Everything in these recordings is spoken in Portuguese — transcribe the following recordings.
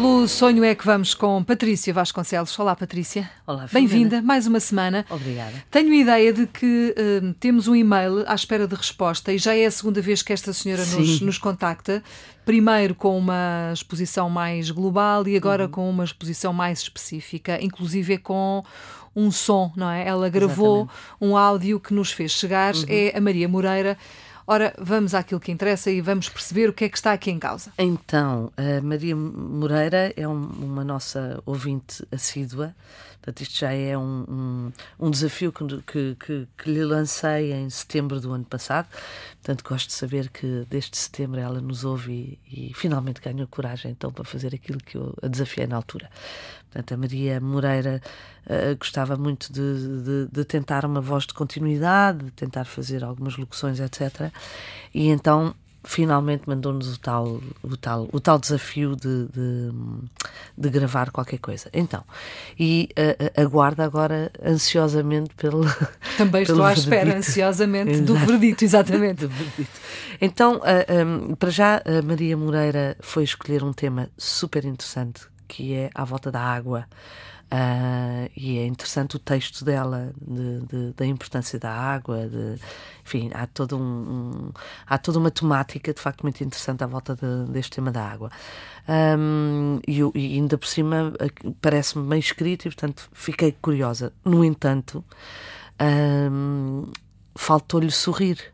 Pelo sonho é que vamos com Patrícia Vasconcelos. Olá, Patrícia. Olá, Bem-vinda, mais uma semana. Obrigada. Tenho a ideia de que uh, temos um e-mail à espera de resposta e já é a segunda vez que esta senhora nos, nos, contacta. Primeiro com uma exposição mais global e agora uhum. com uma exposição mais específica, inclusive com um som, não é? Ela gravou Exatamente. um áudio que nos fez chegar, uhum. é a Maria Moreira. Ora, vamos àquilo que interessa e vamos perceber o que é que está aqui em causa. Então, a Maria Moreira é um, uma nossa ouvinte assídua. Portanto, isto já é um, um, um desafio que, que, que, que, lhe lancei em setembro do ano passado. Portanto, gosto de saber que desde setembro ela nos ouve e, e finalmente ganhou coragem então para fazer aquilo que eu a desafiei na altura. Portanto, a Maria Moreira uh, gostava muito de, de, de, tentar uma voz de continuidade, de tentar fazer algumas locuções, etc. E então finalmente mandou-nos o tal, o tal, o tal desafio de, de, de gravar qualquer coisa. Então, e uh, aguarda agora ansiosamente pelo. Também pelo estou à espera, ansiosamente, Exato. do verdito, exatamente. do verdito. Então, uh, um, para já, a Maria Moreira foi escolher um tema super interessante que é à volta da água. Uh, e é interessante o texto dela, de, de, da importância da água, de, enfim, há, todo um, um, há toda uma temática de facto muito interessante à volta de, deste tema da água. Um, e, e, ainda por cima parece-me bem escrito e, portanto, fiquei curiosa. No entanto, faltou-lhe sorrir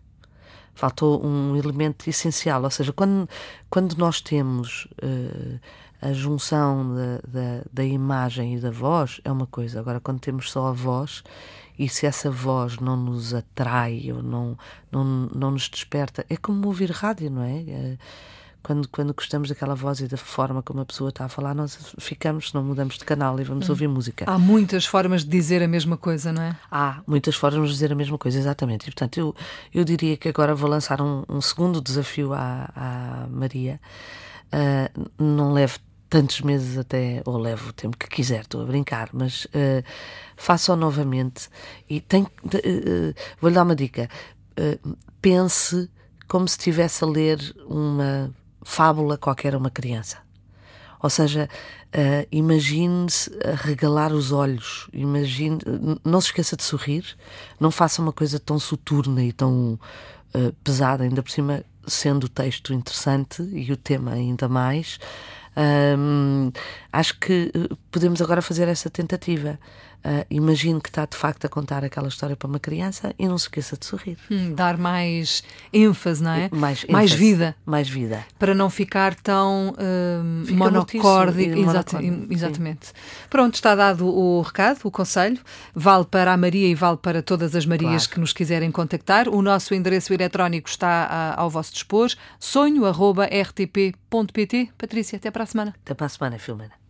faltou um elemento essencial, ou seja, quando, quando nós temos uh, a junção da, da, da, imagem e da voz é uma coisa. Agora, quando temos só a voz e se essa voz não nos atrai ou não, não, não nos desperta, é como ouvir rádio, não é? é quando, quando gostamos daquela voz e da forma como a pessoa está a falar, nós ficamos, não mudamos de canal e vamos hum. ouvir música. Há muitas formas de dizer a mesma coisa, não é? Há muitas formas de dizer a mesma coisa, exatamente. E, portanto, eu, eu diria que agora vou lançar um, um segundo desafio à, à Maria. Uh, não leve tantos meses até, ou levo o tempo que quiser, estou a brincar, mas uh, faça-o novamente e tem, uh, vou-lhe dar uma dica, pense como se estivesse a ler uma fábula qualquer a uma criança. Ou seja, uh, imagine-se regalar os olhos, imagine, não se esqueça de sorrir, não faça uma coisa tão soturna e tão pesada, ainda por cima sendo o texto interessante e o tema ainda mais, um, acho que eh, podemos agora fazer essa tentativa. Uh, imagine que está de facto a contar aquela história para uma criança e não se esqueça de sorrir. Hum, dar mais ênfase, não é? Mais, ênfase, mais vida. Mais vida. Para não ficar tão uh, monocórdico. Exato, exatamente. Sim. Pronto, está dado o recado, o conselho. Vale para a Maria e vale para todas as Marias claro. que nos quiserem contactar. O nosso endereço eletrónico está a, ao vosso dispor. sonho.rtp.pt. Patrícia, até para a semana. Até para a semana, Filomena.